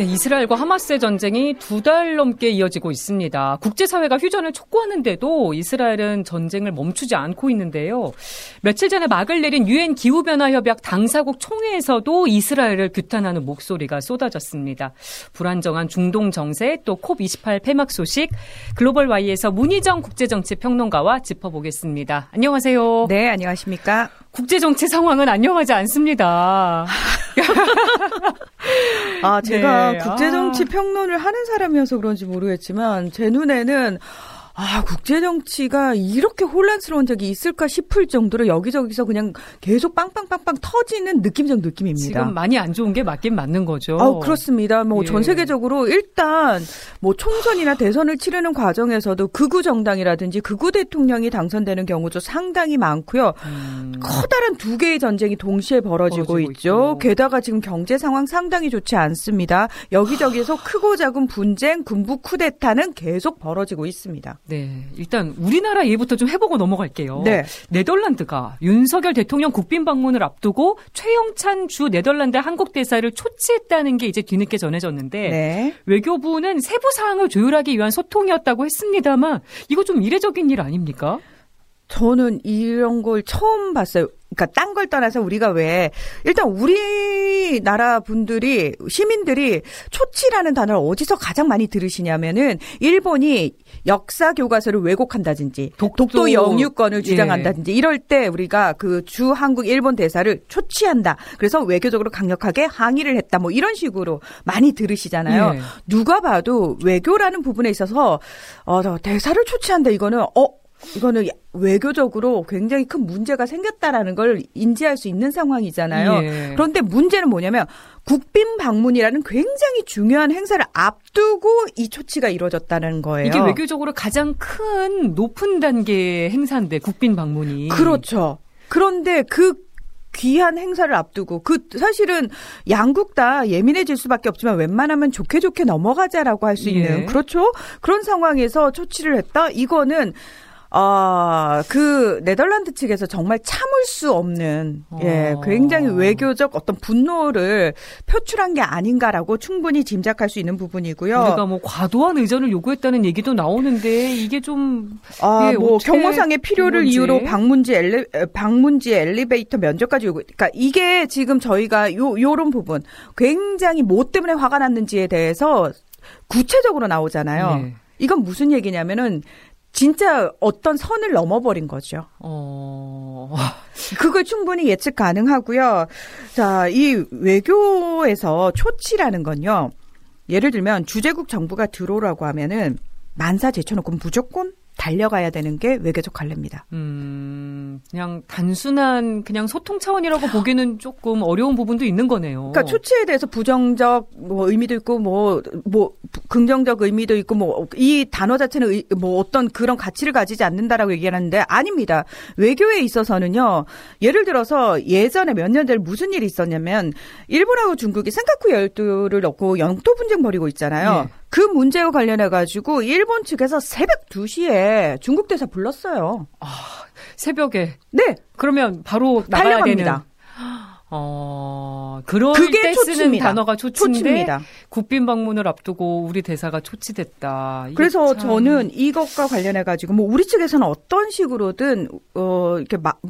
네, 이스라엘과 하마스의 전쟁이 두 달 넘게 이어지고 있습니다. 국제사회가 휴전을 촉구하는데도 이스라엘은 전쟁을 멈추지 않고 있는데요. 며칠 전에 막을 내린 유엔 기후변화협약 당사국 총회에서도 이스라엘을 규탄하는 목소리가 쏟아졌습니다. 불안정한 중동 정세 또 콥28 폐막 소식 글로벌 Y에서 문희정 국제정치 평론가와 짚어보겠습니다. 안녕하세요. 네, 안녕하십니까? 국제 정치 상황은 안녕하지 않습니다. 아, 제가 네. 국제 정치 아. 평론을 하는 사람이어서 그런지 모르겠지만 제 눈에는 아, 국제 정치가 이렇게 혼란스러운 적이 있을까 싶을 정도로 여기저기서 그냥 계속 빵빵빵빵 터지는 느낌적 느낌입니다. 지금 많이 안 좋은 게 맞긴 맞는 거죠. 아, 그렇습니다. 뭐전 예. 세계적으로 일단 뭐 총선이나 대선을 치르는 과정에서도 극우 정당이라든지 극우 대통령이 당선되는 경우도 상당히 많고요. 음. 커다란 두 개의 전쟁이 동시에 벌어지고, 벌어지고 있죠. 있고. 게다가 지금 경제 상황 상당히 좋지 않습니다. 여기저기서 크고 작은 분쟁, 군부 쿠데타는 계속 벌어지고 있습니다. 네. 일단 우리나라 얘기부터 좀 해보고 넘어갈게요. 네. 네덜란드가 윤석열 대통령 국빈 방문을 앞두고 최영찬 주 네덜란드 한국 대사를 초치했다는 게 이제 뒤늦게 전해졌는데 네. 외교부는 세부 사항을 조율하기 위한 소통이었다고 했습니다만 이거 좀 이례적인 일 아닙니까? 저는 이런 걸 처음 봤어요. 그러니까 딴 걸 떠나서 우리가 왜 일단 우리나라 분들이 시민들이 초치라는 단어를 어디서 가장 많이 들으시냐면은 일본이 역사 교과서를 왜곡한다든지 독도, 독도 영유권을 주장한다든지 예. 이럴 때 우리가 그 주 한국 일본 대사를 초치한다. 그래서 외교적으로 강력하게 항의를 했다. 뭐 이런 식으로 많이 들으시잖아요. 예. 누가 봐도 외교라는 부분에 있어서 어 대사를 초치한다 이거는 어 이거는 외교적으로 굉장히 큰 문제가 생겼다라는 걸 인지할 수 있는 상황이잖아요. 예. 그런데 문제는 뭐냐면 국빈 방문이라는 굉장히 중요한 행사를 앞두고 이 조치가 이루어졌다는 거예요. 이게 외교적으로 가장 큰 높은 단계의 행사인데 국빈 방문이. 그렇죠. 그런데 그 귀한 행사를 앞두고 그 사실은 양국 다 예민해질 수밖에 없지만 웬만하면 좋게 좋게 넘어가자라고 할 수 있는 예. 그렇죠 그런 상황에서 조치를 했다 이거는 아, 그 네덜란드 측에서 정말 참을 수 없는 예, 어. 굉장히 외교적 어떤 분노를 표출한 게 아닌가라고 충분히 짐작할 수 있는 부분이고요. 우리가 뭐 과도한 의전을 요구했다는 얘기도 나오는데 이게 좀 아, 예, 뭐 경호상의 필요를? 이유로 방문지 엘리 방문지 엘리베이터 면접까지 요구. 그러니까 이게 지금 저희가 요 요런 부분 굉장히 뭐 때문에 화가 났는지에 대해서 구체적으로 나오잖아요. 네. 이건 무슨 얘기냐면은 진짜 어떤 선을 넘어버린 거죠. 어... 그걸 충분히 예측 가능하고요. 자, 이 외교에서 초치라는 건요. 예를 들면 주재국 정부가 들어오라고 하면은 만사 제쳐놓고 무조건 달려가야 되는 게 외교적 관례입니다. 음, 그냥 단순한 그냥 소통 차원이라고 보기는 조금 어려운 부분도 있는 거네요. 그러니까 초치에 대해서 부정적 뭐 의미도 있고 뭐뭐 뭐 긍정적 의미도 있고 뭐 이 단어 자체는 의, 뭐 어떤 그런 가치를 가지지 않는다라고 얘기하는데 아닙니다. 외교에 있어서는요. 예를 들어서 예전에 몇 년전 무슨 일이 있었냐면 일본하고 중국이 센카쿠 열도를 넣고 영토 분쟁 벌이고 있잖아요. 네. 그 문제와 관련해 가지고 일본 측에서 새벽 2시에 중국 대사 불렀어요. 아, 새벽에. 네. 그러면 바로 나가야. 되는. 어, 그럴 그게 때 초치입니다. 쓰는 단어가 초치인데 초치입니다. 국빈 방문을 앞두고 우리 대사가 초치됐다. 그래서 참... 저는 이것과 관련해 가지고 뭐 우리 측에서는 어떤 식으로든 어 이렇게 막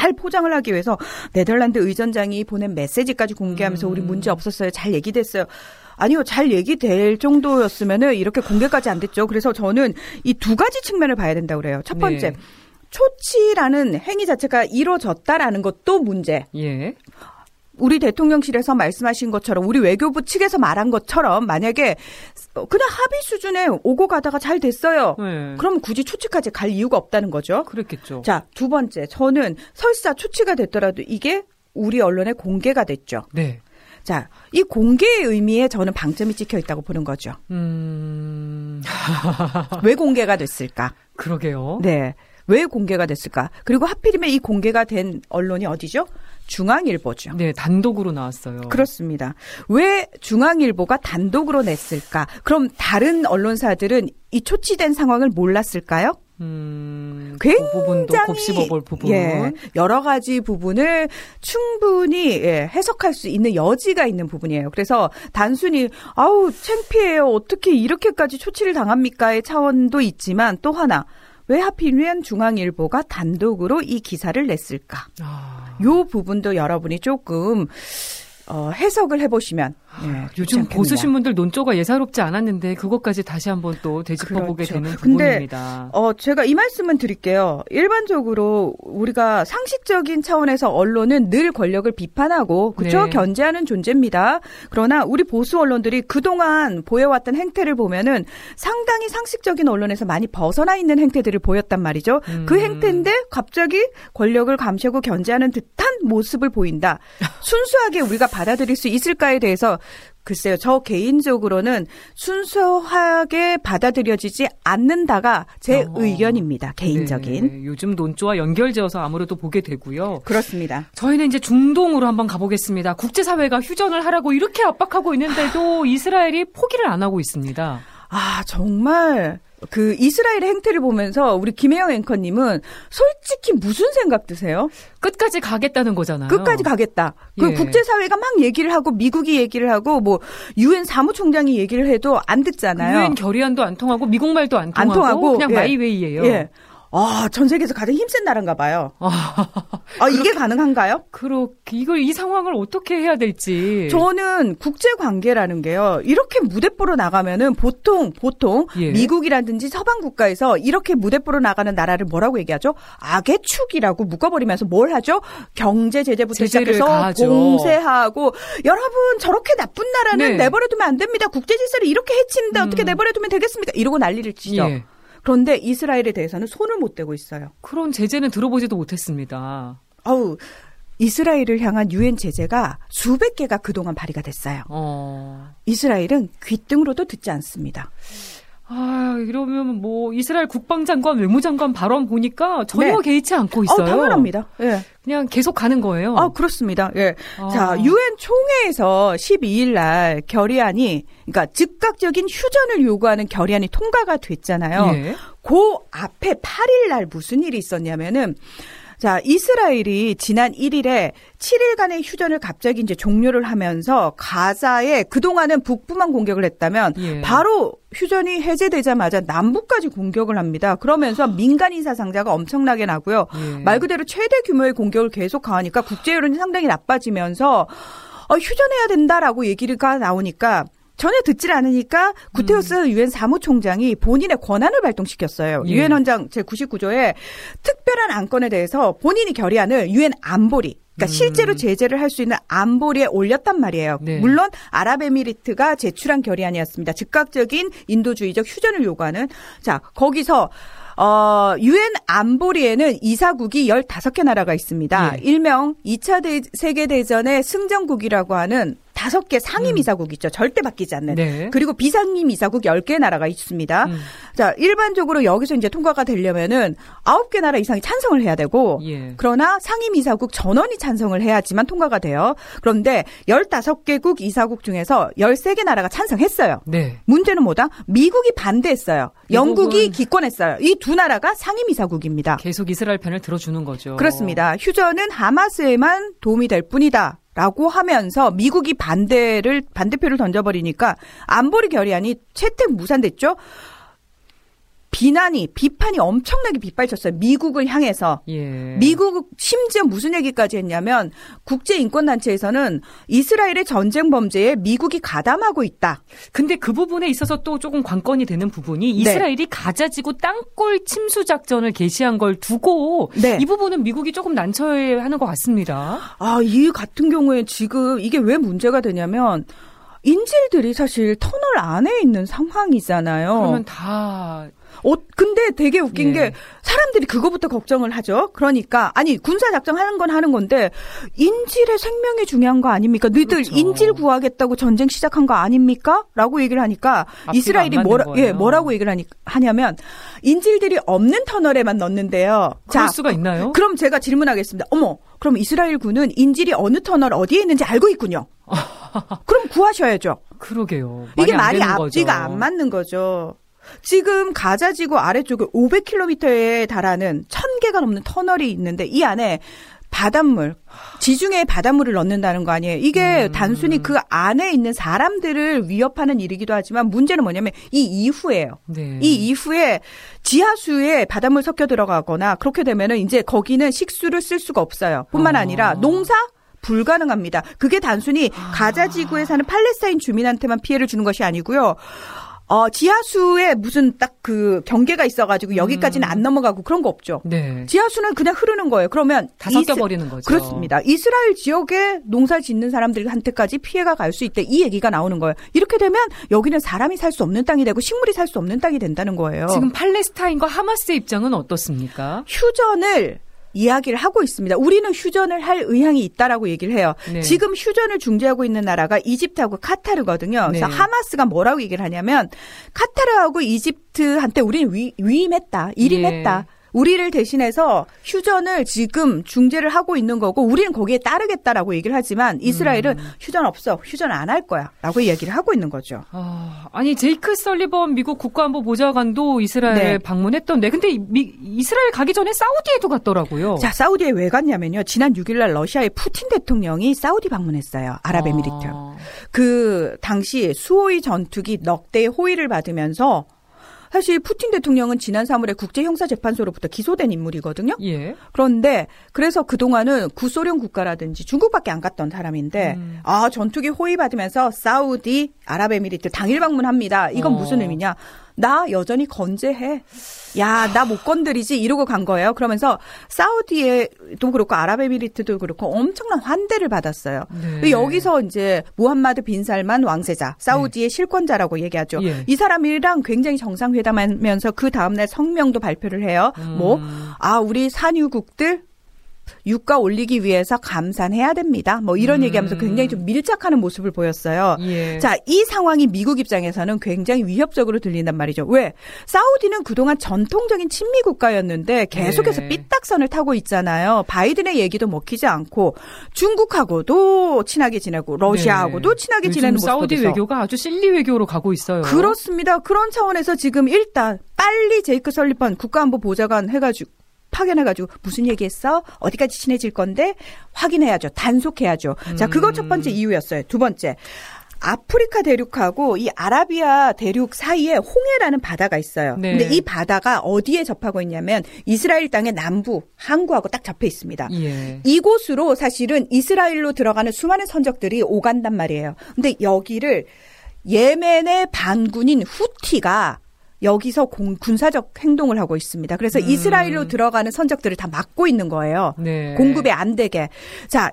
잘 포장을 하기 위해서 네덜란드 의전장이 보낸 메시지까지 공개하면서 음. 우리 문제 없었어요. 잘 얘기됐어요. 아니요, 잘 얘기될 정도였으면은 이렇게 공개까지 안 됐죠. 그래서 저는 이 두 가지 측면을 봐야 된다고 그래요. 첫 번째. 네. 초치라는 행위 자체가 이루어졌다라는 것도 문제. 예. 우리 대통령실에서 말씀하신 것처럼 우리 외교부 측에서 말한 것처럼 만약에 그냥 합의 수준에 오고 가다가 잘 됐어요. 네. 그럼 굳이 초치까지 갈 이유가 없다는 거죠. 그렇겠죠. 자, 두 번째. 저는 설사 초치가 됐더라도 이게 우리 언론에 공개가 됐죠. 네. 자, 이 공개의 의미에 저는 방점이 찍혀 있다고 보는 거죠. 음. 왜 공개가 됐을까? 그러게요. 네. 왜 공개가 됐을까? 그리고 하필이면 이 공개가 된 언론이 어디죠? 중앙일보죠. 네, 단독으로 나왔어요. 그렇습니다. 왜 중앙일보가 단독으로 냈을까? 그럼 다른 언론사들은 이 초치된 상황을 몰랐을까요? 음, 그 부분도 곱씹어볼 부분. 예, 여러 가지 부분을 충분히 예, 해석할 수 있는 여지가 있는 부분이에요. 그래서 단순히 아우 창피해요. 어떻게 이렇게까지 초치를 당합니까의 차원도 있지만 또 하나 왜 하필이면 중앙일보가 단독으로 이 기사를 냈을까? 아. 요 부분도 여러분이 조금 어, 해석을 해보시면 네, 요즘 보수 신문들 논조가 예사롭지 않았는데 그것까지 다시 한번 또 되짚어보게 그렇죠. 되는 부분입니다. 근데 어, 제가 이 말씀은 드릴게요. 일반적으로 우리가 상식적인 차원에서 언론은 늘 권력을 비판하고 그렇죠 네. 견제하는 존재입니다. 그러나 우리 보수 언론들이 그동안 보여왔던 행태를 보면은 상당히 상식적인 언론에서 많이 벗어나 있는 행태들을 보였단 말이죠. 그 음. 그 행태인데 갑자기 권력을 감시하고 견제하는 듯한 모습을 보인다. 순수하게 우리가 받아들일 수 있을까에 대해서 글쎄요, 저 개인적으로는 순수하게 받아들여지지 않는다가 제 어, 의견입니다. 개인적인. 네, 요즘 논조와 연결지어서 아무래도 보게 되고요. 그렇습니다. 저희는 이제 중동으로 한번 가보겠습니다. 국제사회가 휴전을 하라고 이렇게 압박하고 있는데도 이스라엘이 포기를 안 하고 있습니다. 아, 정말 그 이스라엘의 행태를 보면서 우리 김혜영 앵커님은 솔직히 무슨 생각 드세요? 끝까지 가겠다는 거잖아요. 끝까지 가겠다. 그 예. 국제사회가 막 얘기를 하고 미국이 얘기를 하고 뭐 유엔 사무총장이 얘기를 해도 안 듣잖아요. 유엔 결의안도 안 통하고 미국 말도 안 통하고, 안 통하고 그냥 예. 마이웨이예요. 예. 아, 전 세계에서 가장 힘센 나라인가 봐요. 아, 이게 가능한가요? 그렇게, 이걸, 이 상황을 어떻게 해야 될지. 저는 국제 관계라는 게요, 이렇게 무대뽀로 나가면은 보통, 보통, 예. 미국이라든지 서방 국가에서 이렇게 무대뽀로 나가는 나라를 뭐라고 얘기하죠? 악의 축이라고 묶어 버리면서 뭘 하죠? 경제 제재부터 시작해서 가하죠. 공세하고, 여러분, 저렇게 나쁜 나라는 네. 내버려 두면 안 됩니다. 국제 질서를 이렇게 해치는데 음. 어떻게 내버려 두면 되겠습니까? 이러고 난리를 치죠. 예. 그런데 이스라엘에 대해서는 손을 못 대고 있어요. 그런 제재는 들어보지도 못했습니다. 아우 이스라엘을 향한 유엔 제재가 수백 개가 그동안 발의가 됐어요. 어. 이스라엘은 귀등으로도 듣지 않습니다. 아, 이러면 뭐 이스라엘 국방장관, 외무장관 발언 보니까 전혀 네. 개의치 않고 있어요. 어, 당연합니다. 예. 그냥 계속 가는 거예요. 아, 그렇습니다. 예. 아. 자, 유엔 총회에서 12일 날 결의안이 그러니까 즉각적인 휴전을 요구하는 결의안이 통과가 됐잖아요. 예. 그 앞에 8일 날 무슨 일이 있었냐면은 자, 이스라엘이 지난 1일에 7일간의 휴전을 갑자기 이제 종료를 하면서 가자에 그동안은 북부만 공격을 했다면 예. 바로 휴전이 해제되자마자 남부까지 공격을 합니다. 그러면서 민간 인 사 상자가 엄청나게 나고요. 예. 말 그대로 최대 규모의 공격을 계속 가하니까 국제 여론이 상당히 나빠지면서 어, 휴전해야 된다라고 얘기가 나오니까 전혀 듣질 않으니까 구테우스 음. 유엔 사무총장이 본인의 권한을 발동시켰어요. 예. 유엔 헌장 제 99조에 특별한 안건에 대해서 본인이 결의안을 유엔 안보리 그러니까 음. 실제로 제재를 할 수 있는 안보리에 올렸단 말이에요. 네. 물론 아랍에미리트가 제출한 결의안이었습니다. 즉각적인 인도주의적 휴전을 요구하는 자 거기서 어, 유엔 안보리에는 이사국이 15개 나라가 있습니다. 예. 일명 2차 대, 세계대전의 승전국이라고 하는 다섯 개 상임 음. 이사국 있죠. 절대 바뀌지 않는. 네. 그리고 비상임 이사국 10개 나라가 있습니다. 음. 자, 일반적으로 여기서 이제 통과가 되려면은 9개 나라 이상이 찬성을 해야 되고 예. 그러나 상임 이사국 전원이 찬성을 해야지만 통과가 돼요. 그런데 15개국 이사국 중에서 13개 나라가 찬성했어요. 네. 문제는 뭐다? 미국이 반대했어요. 영국이 기권했어요. 이 두 나라가 상임 이사국입니다. 계속 이스라엘 편을 들어주는 거죠. 그렇습니다. 휴전은 하마스에만 도움이 될 뿐이다. 라고 하면서 미국이 반대를 반대표를 던져버리니까 안보리 결의안이 채택 무산됐죠. 비난이 비판이 엄청나게 빗발쳤어요. 미국을 향해서. 예. 미국 심지어 무슨 얘기까지 했냐면 국제 인권 단체에서는 이스라엘의 전쟁 범죄에 미국이 가담하고 있다. 근데 그 부분에 있어서 또 조금 관건이 되는 부분이 네. 이스라엘이 네. 가자지구 땅굴 침수 작전을 개시한 걸 두고 네. 이 부분은 미국이 조금 난처해하는 것 같습니다. 아, 이 같은 경우에 지금 이게 왜 문제가 되냐면 인질들이 사실 터널 안에 있는 상황이잖아요. 그러면 다 어, 근데 되게 웃긴 예. 게 사람들이 그거부터 걱정을 하죠. 그러니까 아니 군사 작전 하는 건 하는 건데 인질의 생명이 중요한 거 아닙니까? 너희들 그렇죠. 인질 구하겠다고 전쟁 시작한 거 아닙니까?라고 얘기를 하니까 이스라엘이 뭐라 예 뭐라고 얘기를 하니 하냐면 인질들이 없는 터널에만 넣는데요. 그럴 자, 수가 있나요? 그럼 제가 질문하겠습니다. 어머, 그럼 이스라엘 군은 인질이 어느 터널 어디에 있는지 알고 있군요. 그럼 구하셔야죠. 그러게요. 이게 말이 앞뒤가 안 맞는 거죠. 지금 가자 지구 아래쪽에 500km에 달하는 1000개가 넘는 터널이 있는데 이 안에 바닷물, 지중해 바닷물을 넣는다는 거 아니에요. 이게 음. 단순히 그 안에 있는 사람들을 위협하는 일이기도 하지만 문제는 뭐냐면 이 이후에요. 네. 이 이후에 지하수에 바닷물 섞여 들어가거나 그렇게 되면은 이제 거기는 식수를 쓸 수가 없어요. 뿐만 아. 아니라 농사 불가능합니다. 그게 단순히 아. 가자 지구에 사는 팔레스타인 주민한테만 피해를 주는 것이 아니고요. 어, 지하수에 무슨 딱 그 경계가 있어가지고 여기까지는 음. 안 넘어가고 그런 거 없죠. 네. 지하수는 그냥 흐르는 거예요. 그러면 다 섞여버리는 거죠. 그렇습니다. 이스라엘 지역에 농사 짓는 사람들한테까지 피해가 갈 수 있대. 이 얘기가 나오는 거예요. 이렇게 되면 여기는 사람이 살 수 없는 땅이 되고 식물이 살 수 없는 땅이 된다는 거예요. 지금 팔레스타인과 하마스의 입장은 어떻습니까? 휴전을 이야기를 하고 있습니다. 우리는 휴전을 할 의향이 있다라고 얘기를 해요. 네. 지금 휴전을 중재하고 있는 나라가 이집트하고 카타르거든요. 그래서 네. 하마스가 뭐라고 얘기를 하냐면 카타르하고 이집트한테 우리는 위, 위임했다, 일임했다. 네. 우리를 대신해서 휴전을 지금 중재를 하고 있는 거고 우리는 거기에 따르겠다라고 얘기를 하지만 이스라엘은 음. 휴전 없어 휴전 안 할 거야라고 얘기를 하고 있는 거죠. 아, 아니 제이크 설리번 미국 국가안보 보좌관도 이스라엘 네. 방문했던데 근데 미, 이스라엘 가기 전에 사우디에도 갔더라고요. 자 사우디에 왜 갔냐면요 지난 6일날 러시아의 푸틴 대통령이 사우디 방문했어요 아랍에미리트. 아. 그 당시 수호의 전투기 넉 대의 호의를 받으면서 사실 푸틴 대통령은 지난 3월에 국제형사재판소로부터 기소된 인물이거든요. 예. 그런데 그래서 그동안은 구소련 국가라든지 중국밖에 안 갔던 사람인데 음. 아 전투기 호의 받으면서 사우디 아랍에미리트 당일 방문합니다. 이건 어. 무슨 의미냐? 나 여전히 건재해. 야, 나 못 건드리지 이러고 간 거예요. 그러면서 사우디에도 그렇고 아랍에미리트도 그렇고 엄청난 환대를 받았어요. 네. 여기서 이제 무함마드 빈 살만 왕세자, 사우디의 네. 실권자라고 얘기하죠. 예. 이 사람이랑 굉장히 정상회담하면서 그 다음날 성명도 발표를 해요. 뭐, 음. 뭐, 아, 우리 산유국들 유가 올리기 위해서 감산해야 됩니다. 뭐 이런 음. 얘기하면서 굉장히 좀 밀착하는 모습을 보였어요. 예. 자, 이 상황이 미국 입장에서는 굉장히 위협적으로 들린단 말이죠. 왜? 사우디는 그동안 전통적인 친미 국가였는데 계속해서 예. 삐딱선을 타고 있잖아요. 바이든의 얘기도 먹히지 않고 중국하고도 친하게 지내고 러시아하고도 네. 친하게 지내는 모습 사우디 외교가 아주 실리 외교로 가고 있어요. 그렇습니다. 그런 차원에서 지금 일단 빨리 제이크 설리펀 국가안보 보좌관 해가지고 파견해가지고 무슨 얘기했어? 어디까지 친해질 건데 확인해야죠. 단속해야죠. 음. 자, 그거 첫 번째 이유였어요. 두 번째. 아프리카 대륙하고 이 아라비아 대륙 사이에 홍해라는 바다가 있어요. 네. 근데 이 바다가 어디에 접하고 있냐면 이스라엘 땅의 남부 항구하고 딱 접해 있습니다. 예. 이곳으로 사실은 이스라엘로 들어가는 수많은 선적들이 오간단 말이에요. 근데 여기를 예멘의 반군인 후티가 여기서 공, 군사적 행동을 하고 있습니다. 그래서 음. 이스라엘로 들어가는 선적들을 다 막고 있는 거예요. 네. 공급이 안 되게. 자,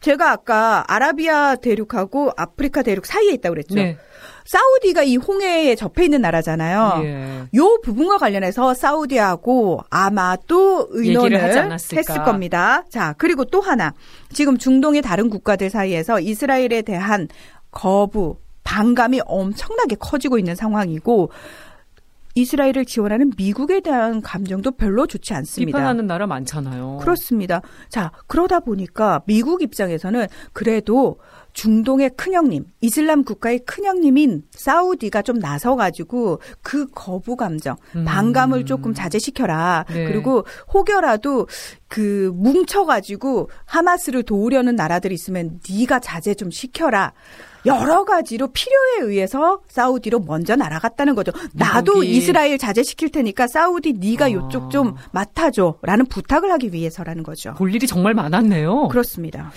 제가 아까 아라비아 대륙하고 아프리카 대륙 사이에 있다고 그랬죠. 네. 사우디가 이 홍해에 접해 있는 나라잖아요. 예. 요 부분과 관련해서 사우디하고 아마 또 의논을 했을 겁니다. 자, 그리고 또 하나. 지금 중동의 다른 국가들 사이에서 이스라엘에 대한 거부, 반감이 엄청나게 커지고 있는 상황이고 이스라엘을 지원하는 미국에 대한 감정도 별로 좋지 않습니다. 비판하는 나라 많잖아요. 그렇습니다. 자, 그러다 보니까 미국 입장에서는 그래도 중동의 큰형님, 이슬람 국가의 큰형님인 사우디가 좀 나서가지고 그 거부 감정, 음. 반감을 조금 자제시켜라. 네. 그리고 혹여라도 그 뭉쳐가지고 하마스를 도우려는 나라들이 있으면 네가 자제 좀 시켜라. 여러 가지로 필요에 의해서 사우디로 먼저 날아갔다는 거죠. 나도 미국이. 이스라엘 자제시킬 테니까 사우디 네가 아. 요쪽 좀 맡아줘라는 부탁을 하기 위해서라는 거죠. 볼 일이 정말 많았네요. 그렇습니다.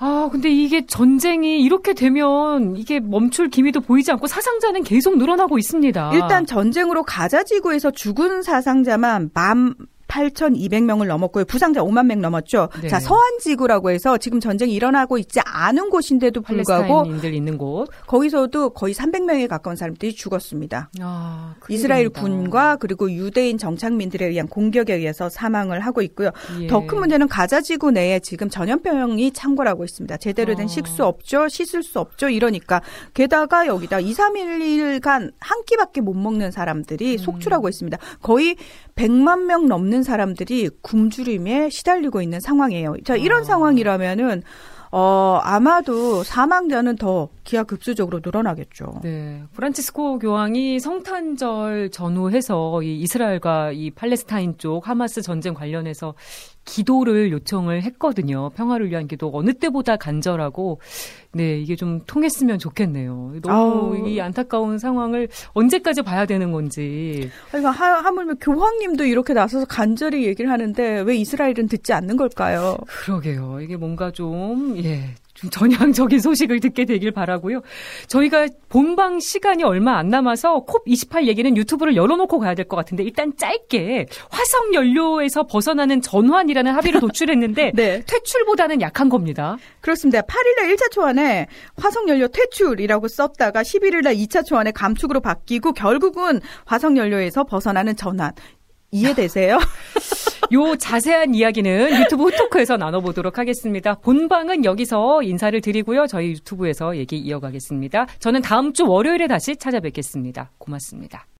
아, 근데 이게 전쟁이 이렇게 되면 이게 멈출 기미도 보이지 않고 사상자는 계속 늘어나고 있습니다. 일단 전쟁으로 가자 지구에서 죽은 사상자만 만 8,200명을 넘었고요. 부상자 5만 명 넘었죠. 네. 자, 서한 지구라고 해서 지금 전쟁이 일어나고 있지 않은 곳인데도 불구하고 인들 있는 곳 거기서도 거의 300명에 가까운 사람들이 죽었습니다. 아, 이스라엘 군과 그리고 유대인 정착민들에 의한 공격에 의해서 사망을 하고 있고요. 예. 더큰 문제는 가자 지구 내에 지금 전염병이 창궐하고 있습니다. 제대로 된 아. 식수 없죠. 씻을 수 없죠. 이러니까 게다가 여기다 2, 3일간 한 끼밖에 못 먹는 사람들이 음. 속출하고 있습니다. 거의 100만 명 넘는 사람들이 굶주림에 시달리고 있는 상황이에요. 자, 이런 아. 상황이라면은 어, 아마도 사망자는 더 기하급수적으로 늘어나겠죠. 네. 프란치스코 교황이 성탄절 전후해서 이 이스라엘과 이 팔레스타인 쪽 하마스 전쟁 관련해서 기도를 요청을 했거든요. 평화를 위한 기도 어느 때보다 간절하고 네 이게 좀 통했으면 좋겠네요. 너무 아우. 이 안타까운 상황을 언제까지 봐야 되는 건지. 그러니까 하, 물며 교황님도 이렇게 나서서 간절히 얘기를 하는데 왜 이스라엘은 듣지 않는 걸까요? 그러게요. 이게 뭔가 좀 예. 좀 전향적인 소식을 듣게 되길 바라고요. 저희가 본방 시간이 얼마 안 남아서 콥28 얘기는 유튜브를 열어놓고 가야 될 것 같은데 일단 짧게 화석 연료에서 벗어나는 전환이라는 합의를 도출했는데 네. 퇴출보다는 약한 겁니다. 그렇습니다. 8일날 1차 초안에 화석 연료 퇴출이라고 썼다가 11일날 2차 초안에 감축으로 바뀌고 결국은 화석 연료에서 벗어나는 전환 이해되세요? 요 자세한 이야기는 유튜브 후토크에서 나눠보도록 하겠습니다. 본방은 여기서 인사를 드리고요. 저희 유튜브에서 얘기 이어가겠습니다. 저는 다음 주 월요일에 다시 찾아뵙겠습니다. 고맙습니다.